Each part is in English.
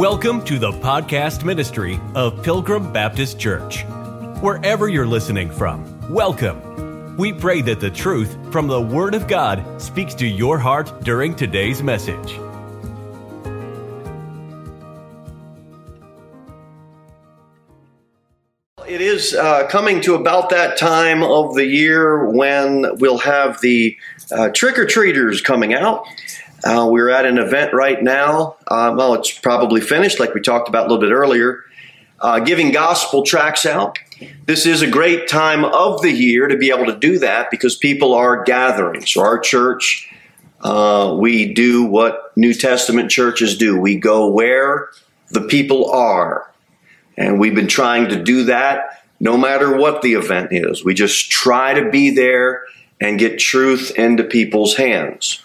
Welcome to the podcast ministry of Pilgrim Baptist Church. Wherever you're listening from, welcome. We pray that the truth from the Word of God speaks to your heart during today's message. It is uh, coming to about that time of the year when we'll have the uh, trick or treaters coming out. Uh, we're at an event right now. Uh, well, it's probably finished, like we talked about a little bit earlier, uh, giving gospel tracts out. This is a great time of the year to be able to do that because people are gathering. So, our church, uh, we do what New Testament churches do we go where the people are. And we've been trying to do that no matter what the event is. We just try to be there and get truth into people's hands.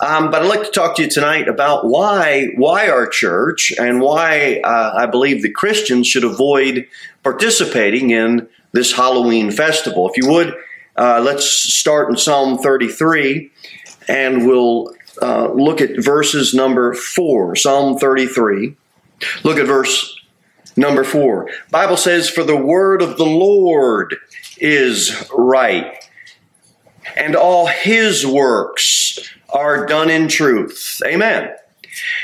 Um, but I'd like to talk to you tonight about why why our church and why uh, I believe that Christians should avoid participating in this Halloween festival. If you would, uh, let's start in Psalm 33, and we'll uh, look at verses number four. Psalm 33. Look at verse number four. Bible says, "For the word of the Lord is right." And all his works are done in truth. Amen.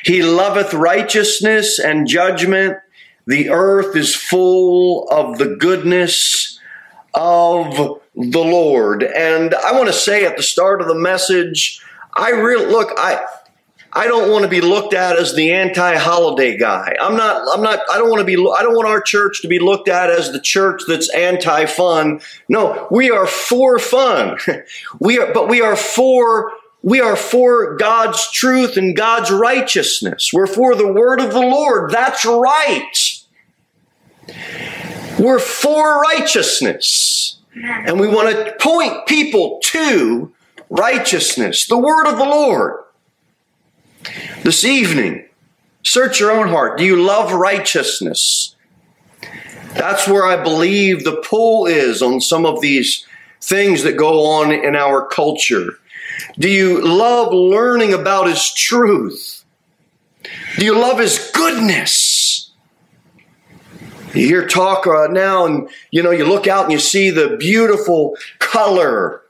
He loveth righteousness and judgment. The earth is full of the goodness of the Lord. And I want to say at the start of the message, I really look, I I don't want to be looked at as the anti-holiday guy. I'm not. I'm not. I don't want to be. I don't want our church to be looked at as the church that's anti-fun. No, we are for fun. we are, but we are for. We are for God's truth and God's righteousness. We're for the word of the Lord. That's right. We're for righteousness. And we want to point people to righteousness, the word of the Lord. This evening, search your own heart. Do you love righteousness? That's where I believe the pull is on some of these things that go on in our culture. Do you love learning about His truth? Do you love His goodness? You hear talk uh, now, and you know, you look out and you see the beautiful color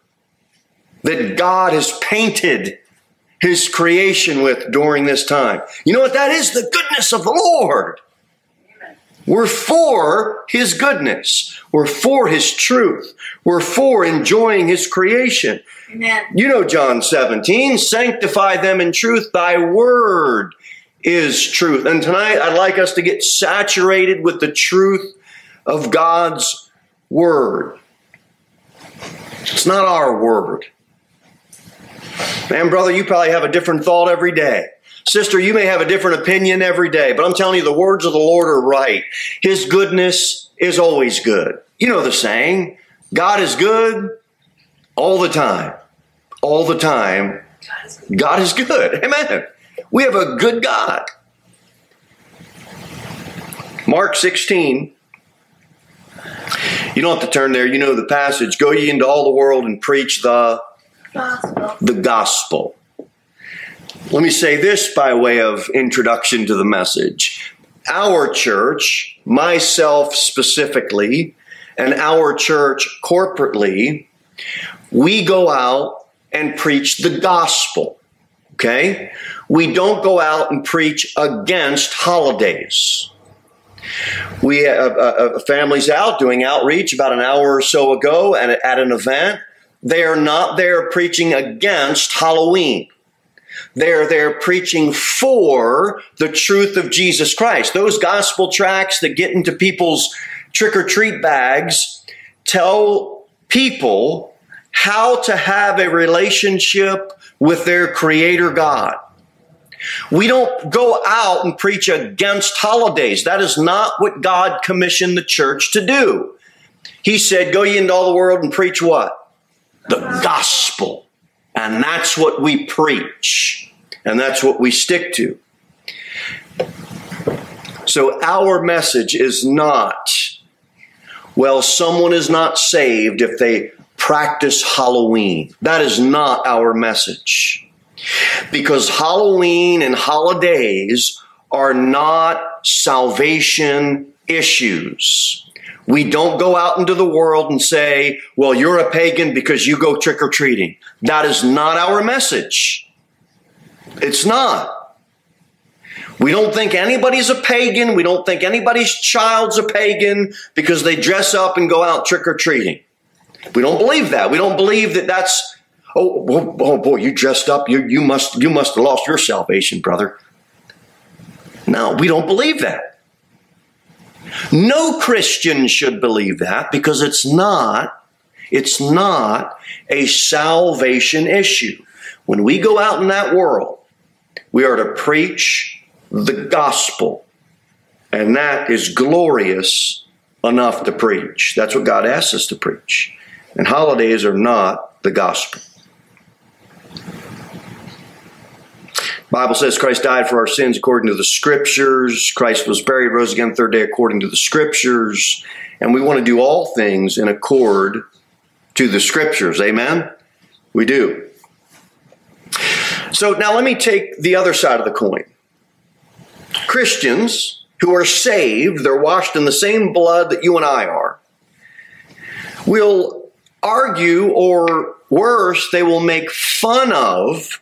that God has painted his creation with during this time. You know what that is? The goodness of the Lord. We're for His goodness. We're for His truth. We're for enjoying His creation. Amen. You know John 17, sanctify them in truth. Thy word is truth. And tonight I'd like us to get saturated with the truth of God's word. It's not our word. Man, brother, you probably have a different thought every day. Sister, you may have a different opinion every day, but I'm telling you, the words of the Lord are right. His goodness is always good. You know the saying God is good all the time. All the time. God is good. Amen. We have a good God. Mark 16. You don't have to turn there. You know the passage. Go ye into all the world and preach the The gospel. Let me say this by way of introduction to the message. Our church, myself specifically, and our church corporately, we go out and preach the gospel. Okay? We don't go out and preach against holidays. We have uh, uh, families out doing outreach about an hour or so ago and at an event they are not there preaching against Halloween. They're there preaching for the truth of Jesus Christ. Those gospel tracts that get into people's trick or treat bags tell people how to have a relationship with their creator God. We don't go out and preach against holidays. That is not what God commissioned the church to do. He said, Go ye into all the world and preach what? The gospel. And that's what we preach. And that's what we stick to. So our message is not, well, someone is not saved if they practice Halloween. That is not our message. Because Halloween and holidays are not salvation issues. We don't go out into the world and say, well, you're a pagan because you go trick or treating. That is not our message. It's not. We don't think anybody's a pagan. We don't think anybody's child's a pagan because they dress up and go out trick or treating. We don't believe that. We don't believe that that's, oh, oh, oh boy, you dressed up. You, you must, you must have lost your salvation, brother. No, we don't believe that. No Christian should believe that because it's not, it's not a salvation issue. When we go out in that world, we are to preach the gospel. And that is glorious enough to preach. That's what God asks us to preach. And holidays are not the gospel. Bible says Christ died for our sins according to the scriptures. Christ was buried, rose again the third day according to the scriptures. And we want to do all things in accord to the scriptures. Amen? We do. So now let me take the other side of the coin. Christians who are saved, they're washed in the same blood that you and I are, will argue, or worse, they will make fun of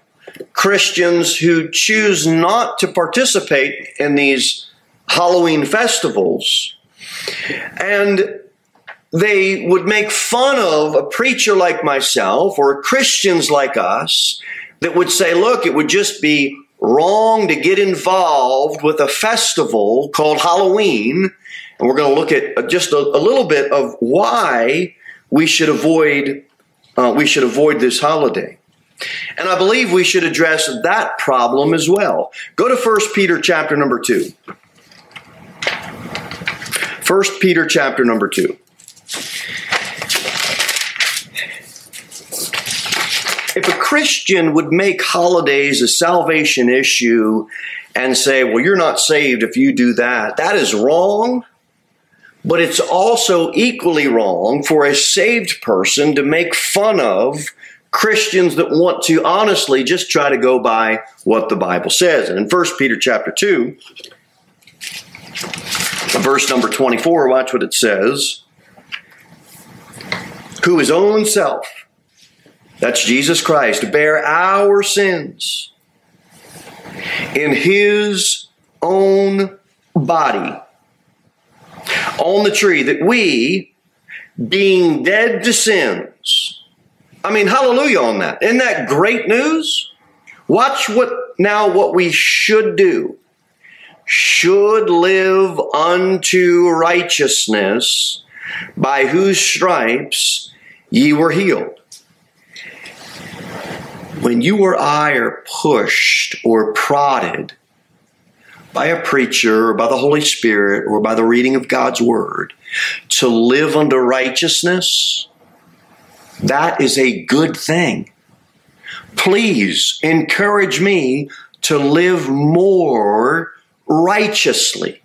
Christians who choose not to participate in these Halloween festivals. And they would make fun of a preacher like myself or Christians like us that would say, look, it would just be wrong to get involved with a festival called Halloween. And we're going to look at just a, a little bit of why we should avoid uh, we should avoid this holiday. And I believe we should address that problem as well. Go to 1 Peter chapter number 2. 1 Peter chapter number 2. If a Christian would make holidays a salvation issue and say, well, you're not saved if you do that, that is wrong. But it's also equally wrong for a saved person to make fun of Christians that want to honestly just try to go by what the Bible says. And in 1 Peter chapter 2, verse number 24, watch what it says. Who his own self, that's Jesus Christ, bear our sins in his own body on the tree, that we, being dead to sins, I mean, hallelujah on that. Isn't that great news? Watch what now what we should do. Should live unto righteousness, by whose stripes ye were healed. When you or I are pushed or prodded by a preacher or by the Holy Spirit or by the reading of God's Word to live unto righteousness, that is a good thing. Please encourage me to live more righteously.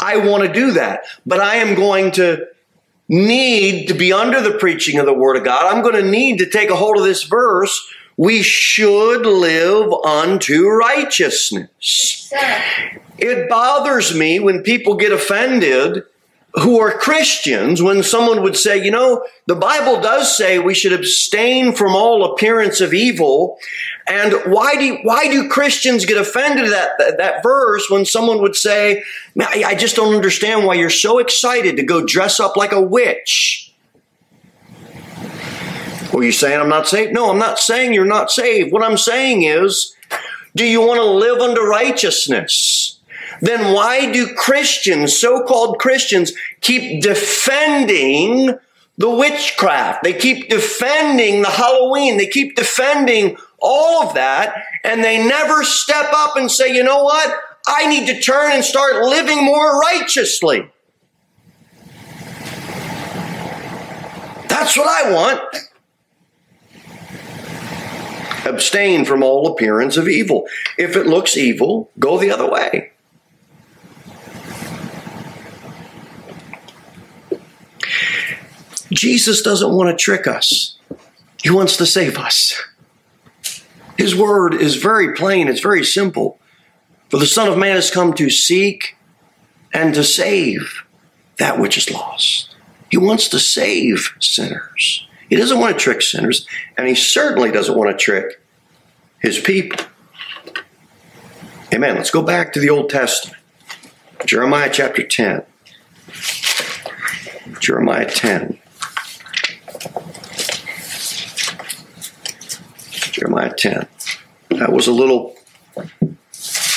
I want to do that, but I am going to need to be under the preaching of the Word of God. I'm going to need to take a hold of this verse. We should live unto righteousness. It bothers me when people get offended who are Christians when someone would say, you know, the Bible does say we should abstain from all appearance of evil. And why do, why do Christians get offended at that, that, that verse when someone would say, I just don't understand why you're so excited to go dress up like a witch? Were you saying I'm not saved? No, I'm not saying you're not saved. What I'm saying is, do you want to live under righteousness? Then why do Christians, so-called Christians, keep defending the witchcraft? They keep defending the Halloween. They keep defending all of that. And they never step up and say, you know what? I need to turn and start living more righteously. That's what I want. Abstain from all appearance of evil. If it looks evil, go the other way. Jesus doesn't want to trick us. He wants to save us. His word is very plain, it's very simple. For the Son of Man has come to seek and to save that which is lost. He wants to save sinners. He doesn't want to trick sinners, and he certainly doesn't want to trick his people. Amen. Let's go back to the Old Testament. Jeremiah chapter 10. Jeremiah 10. Jeremiah 10. That was a little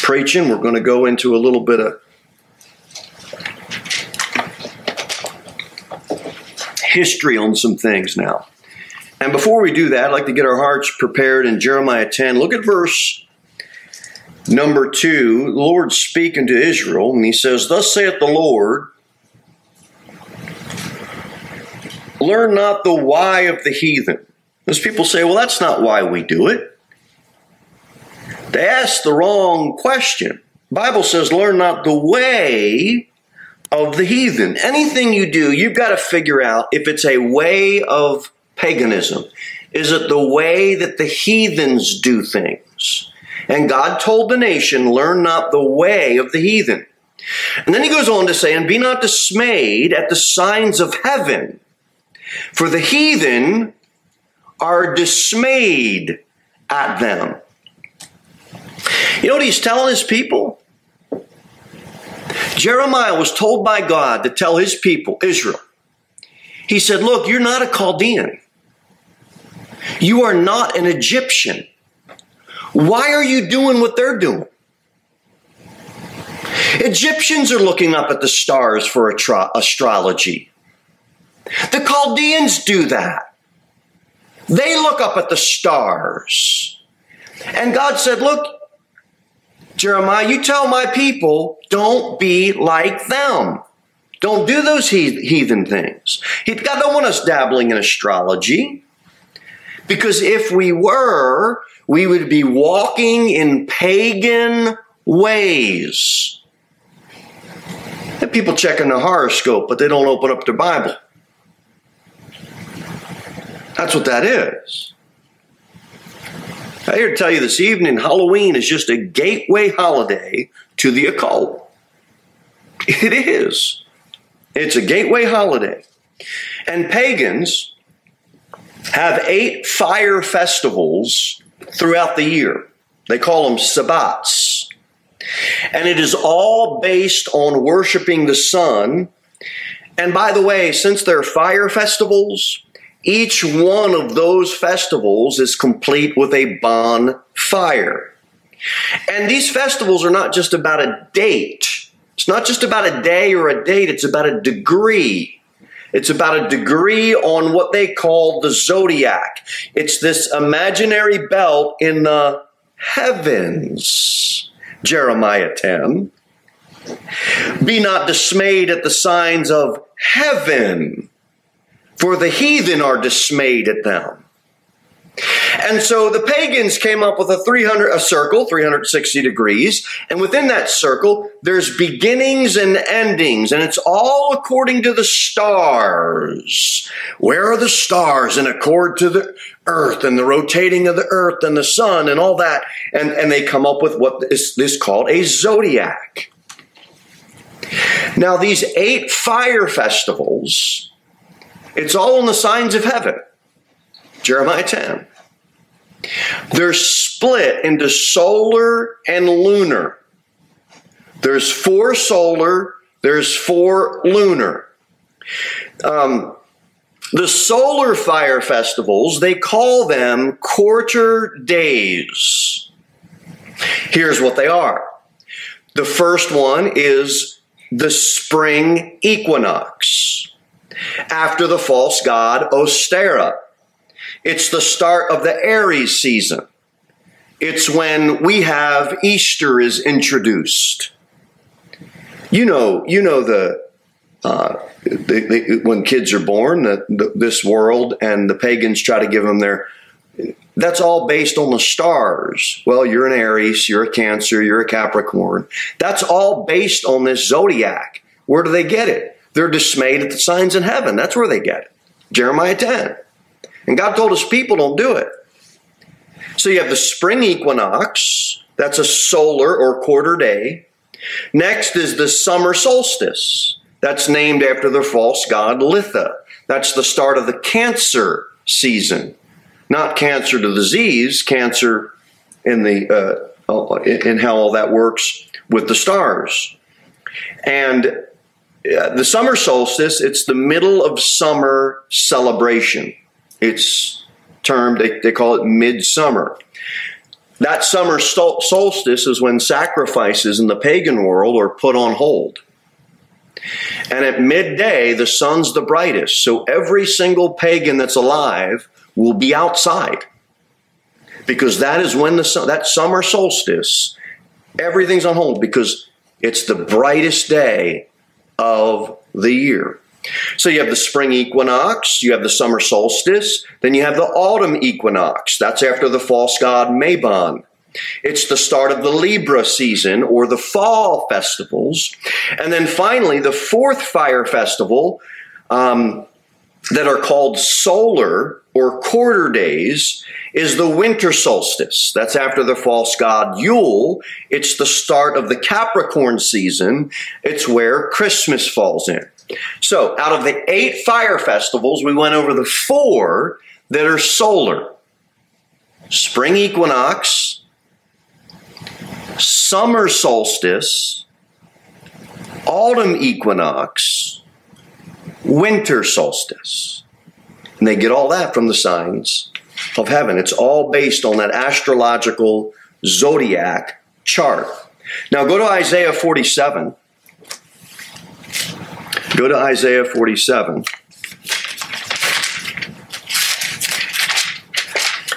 preaching. We're going to go into a little bit of history on some things now. And before we do that, I'd like to get our hearts prepared in Jeremiah 10. Look at verse number 2. The Lord speaking to Israel, and he says, Thus saith the Lord, learn not the why of the heathen. As people say, well, that's not why we do it. They ask the wrong question. Bible says, learn not the way of the heathen. Anything you do, you've got to figure out if it's a way of paganism. Is it the way that the heathens do things? And God told the nation, learn not the way of the heathen. And then he goes on to say, and be not dismayed at the signs of heaven, for the heathen are dismayed at them. You know what he's telling his people? Jeremiah was told by God to tell his people, Israel, he said, Look, you're not a Chaldean. You are not an Egyptian. Why are you doing what they're doing? Egyptians are looking up at the stars for astrology. The Chaldeans do that. They look up at the stars. And God said, Look, Jeremiah, you tell my people, don't be like them. Don't do those heathen things. God don't want us dabbling in astrology. Because if we were, we would be walking in pagan ways. People checking the horoscope, but they don't open up their Bible. That's what that is. I'm here to tell you this evening Halloween is just a gateway holiday to the occult. It is. It's a gateway holiday. And pagans have eight fire festivals throughout the year. They call them sabbats. And it is all based on worshiping the sun. And by the way, since they're fire festivals, each one of those festivals is complete with a bonfire. And these festivals are not just about a date. It's not just about a day or a date, it's about a degree. It's about a degree on what they call the zodiac. It's this imaginary belt in the heavens. Jeremiah 10. Be not dismayed at the signs of heaven for the heathen are dismayed at them. And so the pagans came up with a 300 a circle 360 degrees and within that circle there's beginnings and endings and it's all according to the stars. Where are the stars in accord to the earth and the rotating of the earth and the sun and all that and and they come up with what is this called a zodiac. Now these eight fire festivals it's all in the signs of heaven. Jeremiah 10. They're split into solar and lunar. There's four solar, there's four lunar. Um, the solar fire festivals, they call them quarter days. Here's what they are. The first one is the spring equinox after the false god Ostara. It's the start of the Aries season. It's when we have Easter is introduced. You know, you know the, uh, the, the when kids are born, the, this world and the pagans try to give them their. That's all based on the stars. Well, you're an Aries, you're a Cancer, you're a Capricorn. That's all based on this zodiac. Where do they get it? They're dismayed at the signs in heaven. That's where they get it. Jeremiah 10. And God told his people don't do it. So you have the spring equinox, That's a solar or quarter day. Next is the summer solstice. That's named after the false god Litha. That's the start of the cancer season. Not cancer to disease, cancer in the uh, in how all that works with the stars. And the summer solstice, it's the middle of summer celebration. It's termed, they, they call it midsummer. That summer solstice is when sacrifices in the pagan world are put on hold. And at midday, the sun's the brightest. So every single pagan that's alive will be outside. Because that is when the sun, that summer solstice, everything's on hold because it's the brightest day of the year. So you have the spring equinox, you have the summer solstice, then you have the autumn equinox. That's after the false god Mabon. It's the start of the Libra season or the fall festivals. And then finally, the fourth fire festival um, that are called solar or quarter days is the winter solstice. That's after the false god Yule. It's the start of the Capricorn season. It's where Christmas falls in. So, out of the eight fire festivals, we went over the four that are solar spring equinox, summer solstice, autumn equinox, winter solstice. And they get all that from the signs of heaven. It's all based on that astrological zodiac chart. Now go to Isaiah 47. Go to Isaiah 47.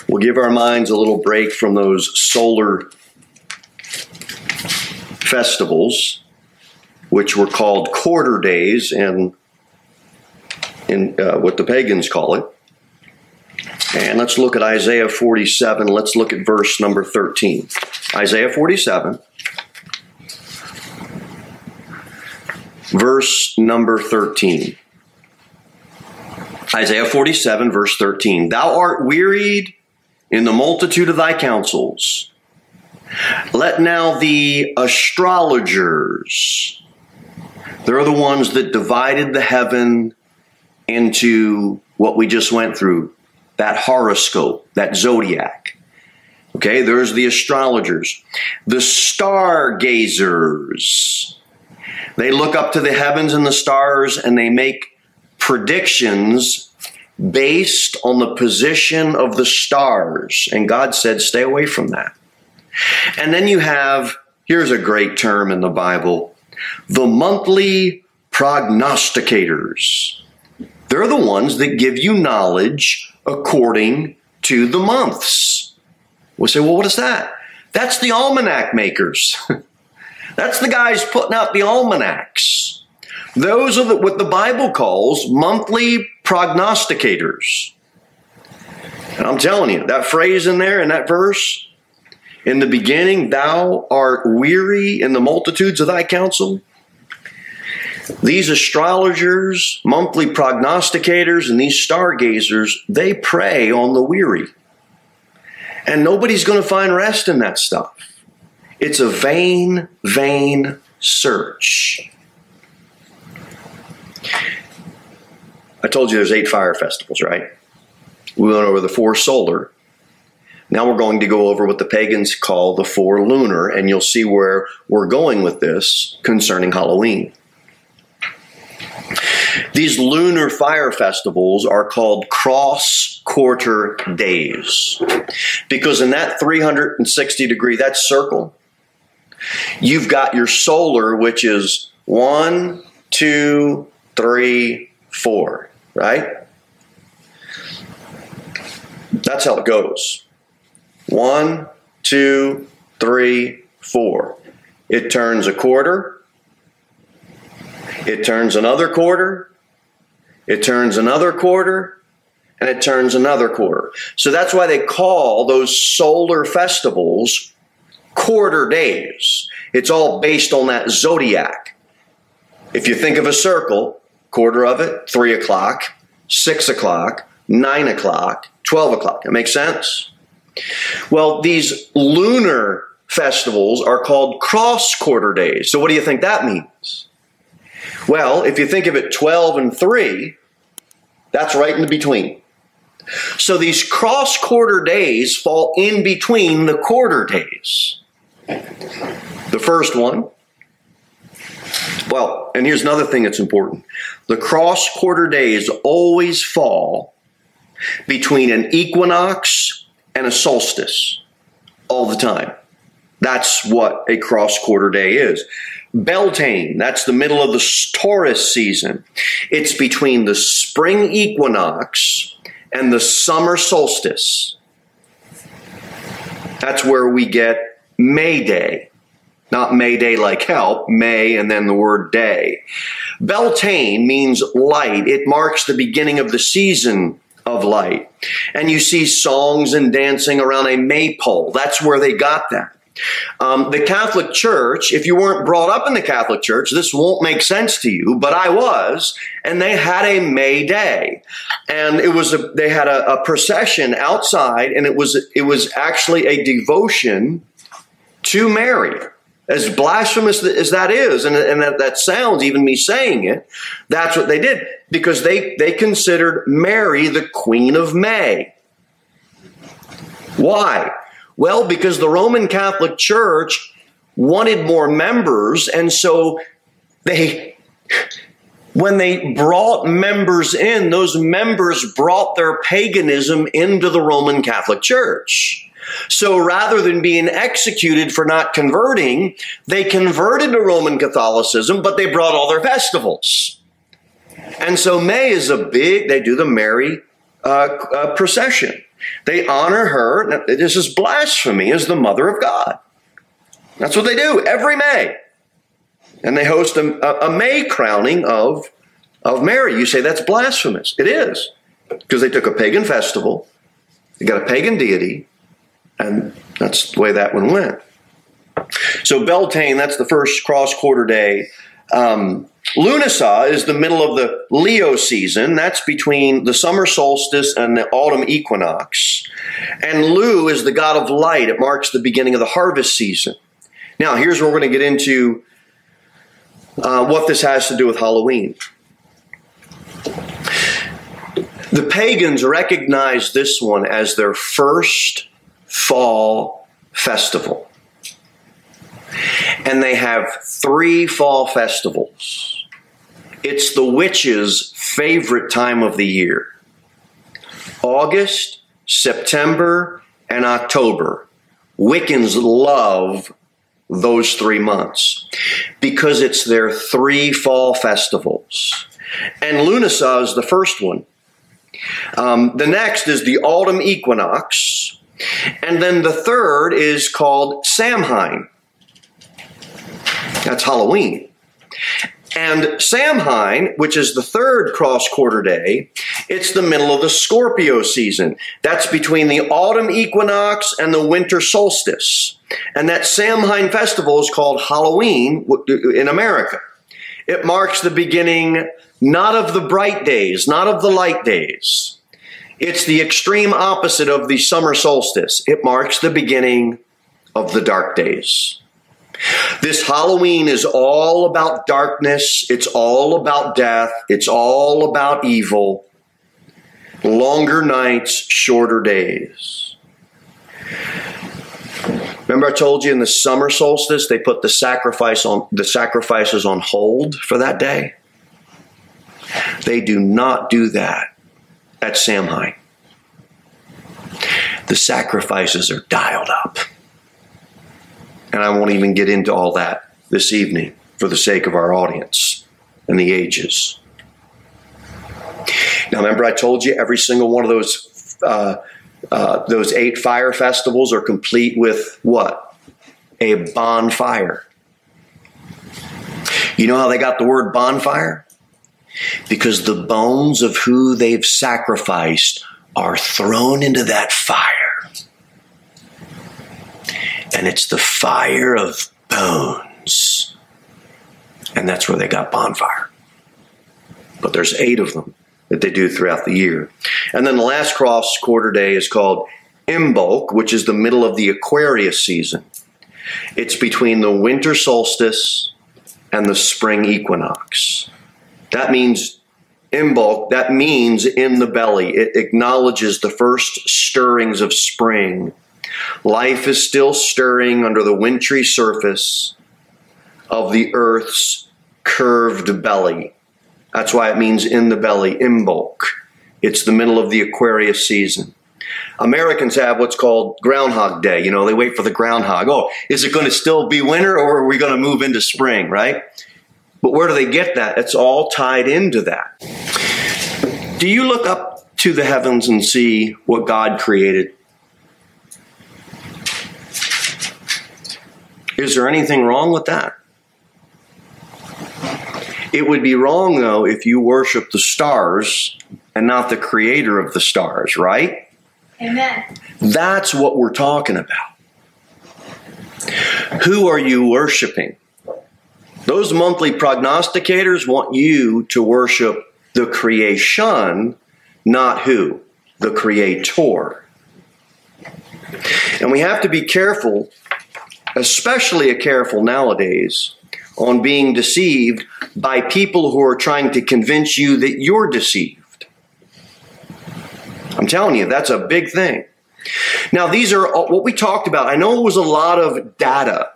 We'll give our minds a little break from those solar festivals, which were called quarter days and in uh, what the pagans call it. And let's look at Isaiah 47. Let's look at verse number 13. Isaiah 47. verse number 13. Isaiah 47, verse 13. Thou art wearied in the multitude of thy counsels. Let now the astrologers, they're the ones that divided the heaven into what we just went through that horoscope, that zodiac. Okay, there's the astrologers, the stargazers. They look up to the heavens and the stars and they make predictions based on the position of the stars. And God said, stay away from that. And then you have, here's a great term in the Bible, the monthly prognosticators. They're the ones that give you knowledge according to the months. We'll say, well, what is that? That's the almanac makers. That's the guys putting out the almanacs. Those are the, what the Bible calls monthly prognosticators. And I'm telling you, that phrase in there in that verse, in the beginning, thou art weary in the multitudes of thy counsel. These astrologers, monthly prognosticators, and these stargazers, they prey on the weary. And nobody's going to find rest in that stuff. It's a vain, vain search. I told you there's eight fire festivals, right? We went over the four solar. Now we're going to go over what the pagans call the four lunar, and you'll see where we're going with this concerning Halloween. These lunar fire festivals are called cross quarter days because in that 360 degree, that circle, You've got your solar, which is one, two, three, four, right? That's how it goes. One, two, three, four. It turns a quarter. It turns another quarter. It turns another quarter. And it turns another quarter. So that's why they call those solar festivals quarter days. It's all based on that zodiac. If you think of a circle, quarter of it, three o'clock, six o'clock, nine o'clock, 12 o'clock. It makes sense? Well, these lunar festivals are called cross quarter days. So, what do you think that means? Well, if you think of it 12 and 3, that's right in the between. So, these cross quarter days fall in between the quarter days. The first one, well, and here's another thing that's important the cross quarter days always fall between an equinox and a solstice all the time. That's what a cross quarter day is. Beltane, that's the middle of the Taurus season. It's between the spring equinox and the summer solstice. That's where we get May Day. Not May Day like help, May and then the word day. Beltane means light. It marks the beginning of the season of light. And you see songs and dancing around a maypole. That's where they got that. Um, the Catholic Church, if you weren't brought up in the Catholic Church, this won't make sense to you, but I was, and they had a May Day, and it was a, they had a, a procession outside, and it was it was actually a devotion to Mary. As blasphemous as that is, and, and that, that sounds, even me saying it, that's what they did because they, they considered Mary the Queen of May. Why? Well, because the Roman Catholic Church wanted more members, and so they, when they brought members in, those members brought their paganism into the Roman Catholic Church. So rather than being executed for not converting, they converted to Roman Catholicism, but they brought all their festivals. And so May is a big, they do the Mary uh, uh, procession. They honor her. This is blasphemy as the mother of God. That's what they do every May. And they host a, a May crowning of, of Mary. You say that's blasphemous. It is. Because they took a pagan festival, they got a pagan deity, and that's the way that one went. So Beltane, that's the first cross quarter day. Um, Lughnasadh is the middle of the Leo season. That's between the summer solstice and the autumn equinox. And Lugh is the god of light. It marks the beginning of the harvest season. Now, here's where we're going to get into uh, what this has to do with Halloween. The pagans recognize this one as their first fall festival. And they have three fall festivals. It's the witches' favorite time of the year August, September, and October. Wiccans love those three months because it's their three fall festivals. And Lughnasadh is the first one. Um, the next is the autumn equinox. And then the third is called Samhain. That's Halloween. And Samhain, which is the third cross quarter day, it's the middle of the Scorpio season. That's between the autumn equinox and the winter solstice. And that Samhain festival is called Halloween in America. It marks the beginning not of the bright days, not of the light days. It's the extreme opposite of the summer solstice. It marks the beginning of the dark days. This Halloween is all about darkness. It's all about death. It's all about evil. Longer nights, shorter days. Remember I told you in the summer solstice they put the sacrifice on the sacrifices on hold for that day? They do not do that at Samhain. The sacrifices are dialed up. And I won't even get into all that this evening for the sake of our audience and the ages. Now, remember, I told you every single one of those uh, uh, those eight fire festivals are complete with what? A bonfire. You know how they got the word bonfire? Because the bones of who they've sacrificed are thrown into that fire and it's the fire of bones. And that's where they got bonfire. But there's eight of them that they do throughout the year. And then the last cross quarter day is called Imbolc, which is the middle of the Aquarius season. It's between the winter solstice and the spring equinox. That means Imbolc, that means in the belly. It acknowledges the first stirrings of spring. Life is still stirring under the wintry surface of the earth's curved belly. That's why it means in the belly, Imbolc. It's the middle of the Aquarius season. Americans have what's called Groundhog Day. You know, they wait for the groundhog. Oh, is it going to still be winter or are we going to move into spring, right? But where do they get that? It's all tied into that. Do you look up to the heavens and see what God created? Is there anything wrong with that? It would be wrong, though, if you worship the stars and not the creator of the stars, right? Amen. That's what we're talking about. Who are you worshiping? Those monthly prognosticators want you to worship the creation, not who? The creator. And we have to be careful, especially careful nowadays, on being deceived by people who are trying to convince you that you're deceived. I'm telling you, that's a big thing. Now, these are what we talked about. I know it was a lot of data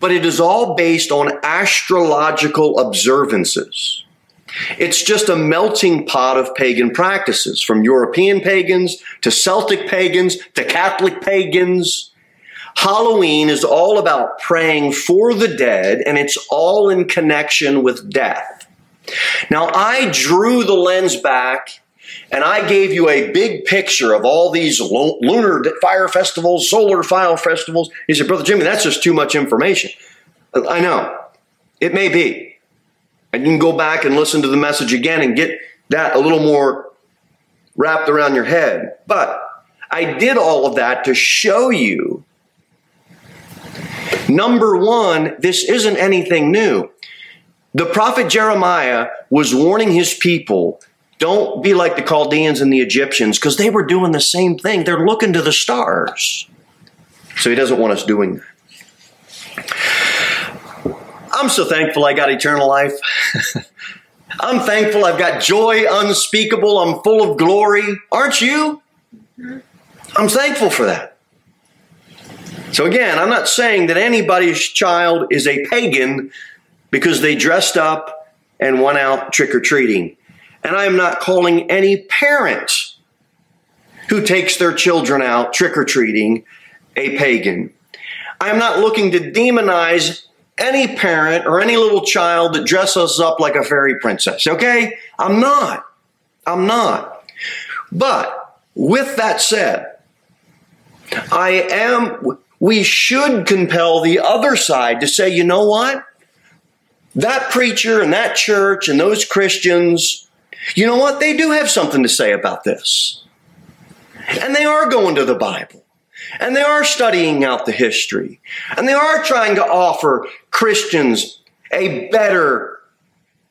but it is all based on astrological observances. It's just a melting pot of pagan practices, from European pagans to Celtic pagans to Catholic pagans. Halloween is all about praying for the dead, and it's all in connection with death. Now, I drew the lens back and I gave you a big picture of all these lunar fire festivals, solar fire festivals. He said, Brother Jimmy, that's just too much information. I know. It may be. And you can go back and listen to the message again and get that a little more wrapped around your head. But I did all of that to show you number one, this isn't anything new. The prophet Jeremiah was warning his people don't be like the Chaldeans and the Egyptians because they were doing the same thing. They're looking to the stars. So he doesn't want us doing that. I'm so thankful I got eternal life. I'm thankful I've got joy unspeakable. I'm full of glory. Aren't you? I'm thankful for that. So, again, I'm not saying that anybody's child is a pagan because they dressed up and went out trick or treating. And I am not calling any parent who takes their children out trick or treating a pagan. I am not looking to demonize any parent or any little child that dresses up like a fairy princess, okay? I'm not. I'm not. But with that said, I am, we should compel the other side to say, you know what? That preacher and that church and those Christians you know what? They do have something to say about this. And they are going to the Bible. And they are studying out the history. And they are trying to offer Christians a better,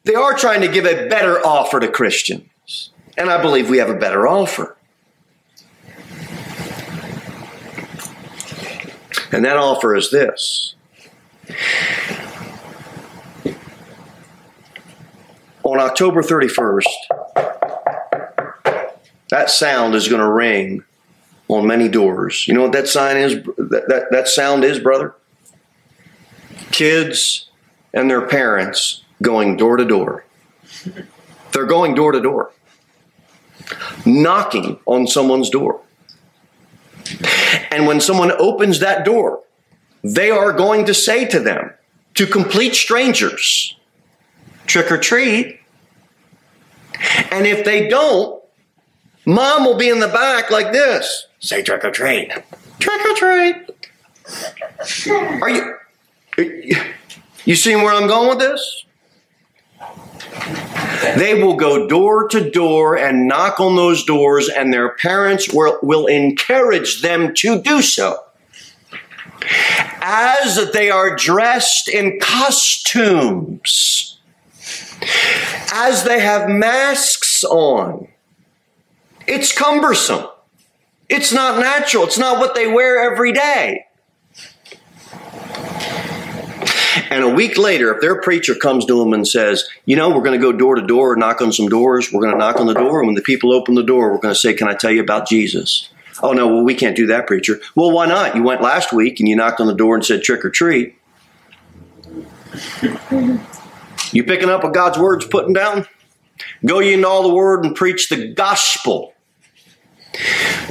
they are trying to give a better offer to Christians. And I believe we have a better offer. And that offer is this on October 31st, that sound is going to ring on many doors. You know what that sign is? That, that, that sound is, brother? Kids and their parents going door to door. They're going door to door, knocking on someone's door. And when someone opens that door, they are going to say to them, to complete strangers, trick or treat. And if they don't, mom will be in the back like this. Say trick or treat. Trick or treat. Are you you seeing where I'm going with this? They will go door to door and knock on those doors, and their parents will, will encourage them to do so. As they are dressed in costumes as they have masks on. It's cumbersome. It's not natural. It's not what they wear every day. And a week later, if their preacher comes to them and says, you know, we're going to go door to door, knock on some doors, we're going to knock on the door, and when the people open the door, we're going to say, can I tell you about Jesus? Oh, no, well, we can't do that, preacher. Well, why not? You went last week and you knocked on the door and said trick or treat. You picking up what God's word's putting down? Go ye into all the word and preach the gospel.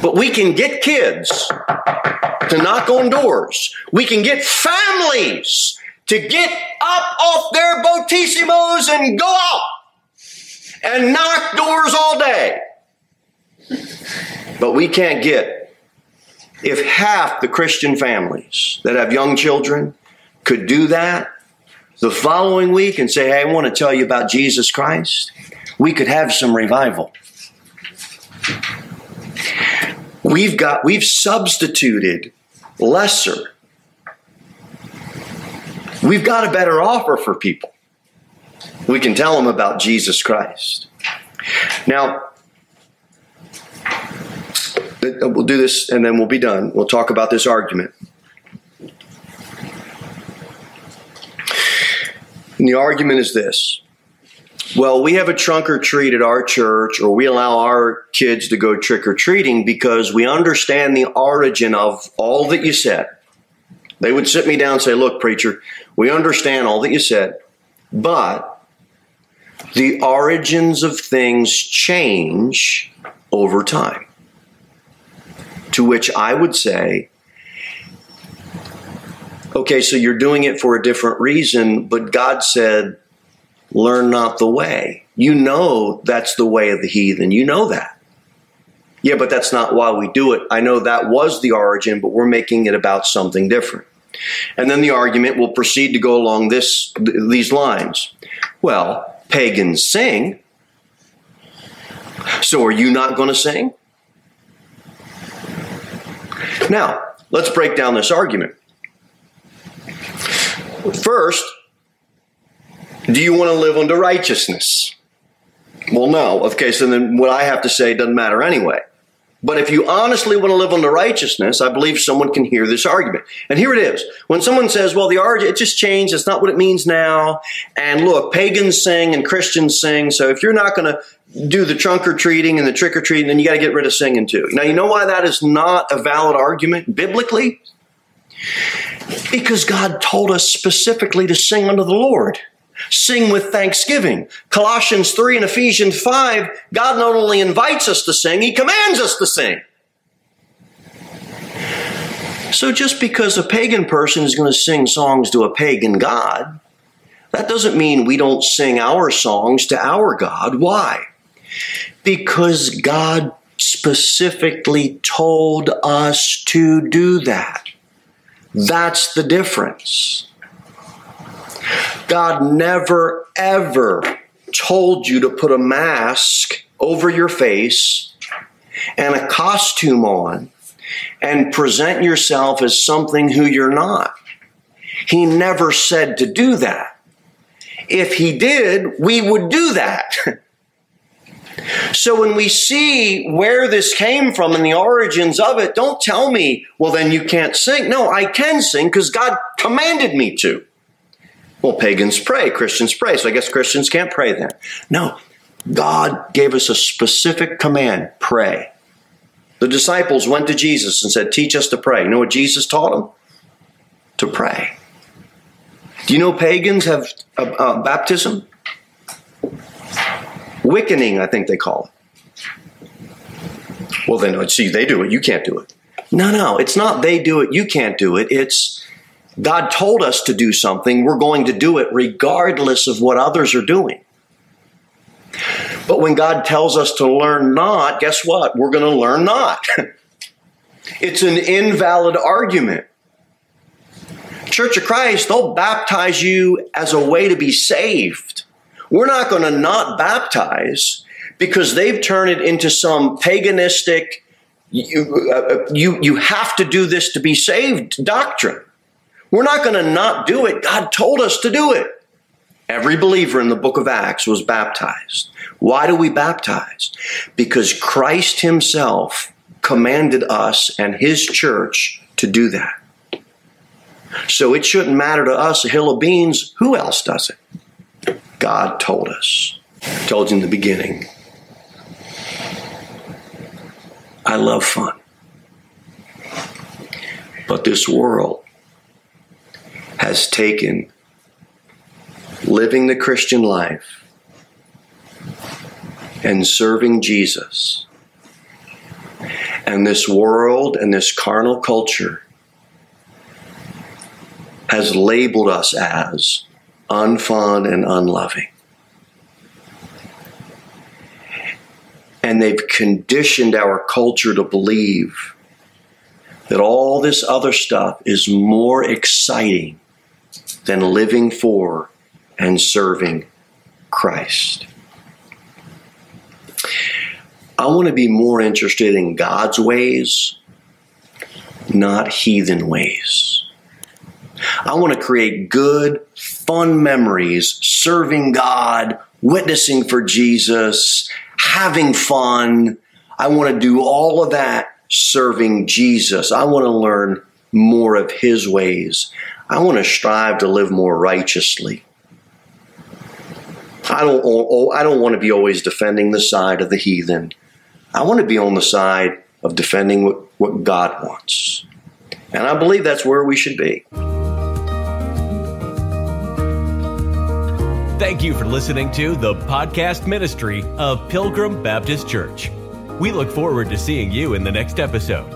But we can get kids to knock on doors. We can get families to get up off their botissimos and go out and knock doors all day. But we can't get, if half the Christian families that have young children could do that the following week and say, Hey, I want to tell you about Jesus Christ, we could have some revival. We've got, we've substituted lesser. We've got a better offer for people. We can tell them about Jesus Christ. Now, we'll do this and then we'll be done. We'll talk about this argument. And the argument is this well, we have a trunk or treat at our church, or we allow our kids to go trick or treating because we understand the origin of all that you said. They would sit me down and say, Look, preacher, we understand all that you said, but the origins of things change over time. To which I would say, okay, so you're doing it for a different reason, but God said, learn not the way. You know that's the way of the heathen. You know that. Yeah, but that's not why we do it. I know that was the origin, but we're making it about something different. And then the argument will proceed to go along this these lines. Well, pagans sing. So are you not going to sing? Now, let's break down this argument. First, do you want to live under righteousness? Well, no. Okay, so then what I have to say doesn't matter anyway. But if you honestly want to live under righteousness, I believe someone can hear this argument. And here it is. When someone says, well, the argument, it just changed. It's not what it means now. And look, pagans sing and Christians sing. So if you're not going to do the trunk or treating and the trick or treating, then you got to get rid of singing too. Now, you know why that is not a valid argument biblically? Because God told us specifically to sing unto the Lord. Sing with thanksgiving. Colossians 3 and Ephesians 5, God not only invites us to sing, He commands us to sing. So just because a pagan person is going to sing songs to a pagan God, that doesn't mean we don't sing our songs to our God. Why? Because God specifically told us to do that. That's the difference. God never, ever told you to put a mask over your face and a costume on and present yourself as something who you're not. He never said to do that. If he did, we would do that. so when we see where this came from and the origins of it, don't tell me, well, then you can't sing. No, I can sing because God commanded me to. Well, pagans pray, Christians pray, so I guess Christians can't pray then. No, God gave us a specific command pray. The disciples went to Jesus and said, Teach us to pray. You know what Jesus taught them? To pray. Do you know pagans have baptism? Wiccaning, I think they call it. Well, then, see, they do it. You can't do it. No, no, it's not they do it. You can't do it. It's God told us to do something, we're going to do it regardless of what others are doing. But when God tells us to learn not, guess what? We're going to learn not. it's an invalid argument. Church of Christ, they'll baptize you as a way to be saved. We're not going to not baptize because they've turned it into some paganistic, you, uh, you, you have to do this to be saved doctrine. We're not going to not do it. God told us to do it. Every believer in the book of Acts was baptized. Why do we baptize? Because Christ Himself commanded us and His church to do that. So it shouldn't matter to us a hill of beans. Who else does it? God told us. I told you in the beginning. I love fun. But this world has taken living the Christian life and serving Jesus. And this world and this carnal culture has labeled us as unfun and unloving. And they've conditioned our culture to believe that all this other stuff is more exciting than living for and serving Christ. I want to be more interested in God's ways, not heathen ways. I want to create good, fun memories serving God, witnessing for Jesus, having fun. I want to do all of that serving Jesus. I want to learn more of His ways. I want to strive to live more righteously. I don't, I don't want to be always defending the side of the heathen. I want to be on the side of defending what, what God wants. And I believe that's where we should be. Thank you for listening to the podcast ministry of Pilgrim Baptist Church. We look forward to seeing you in the next episode.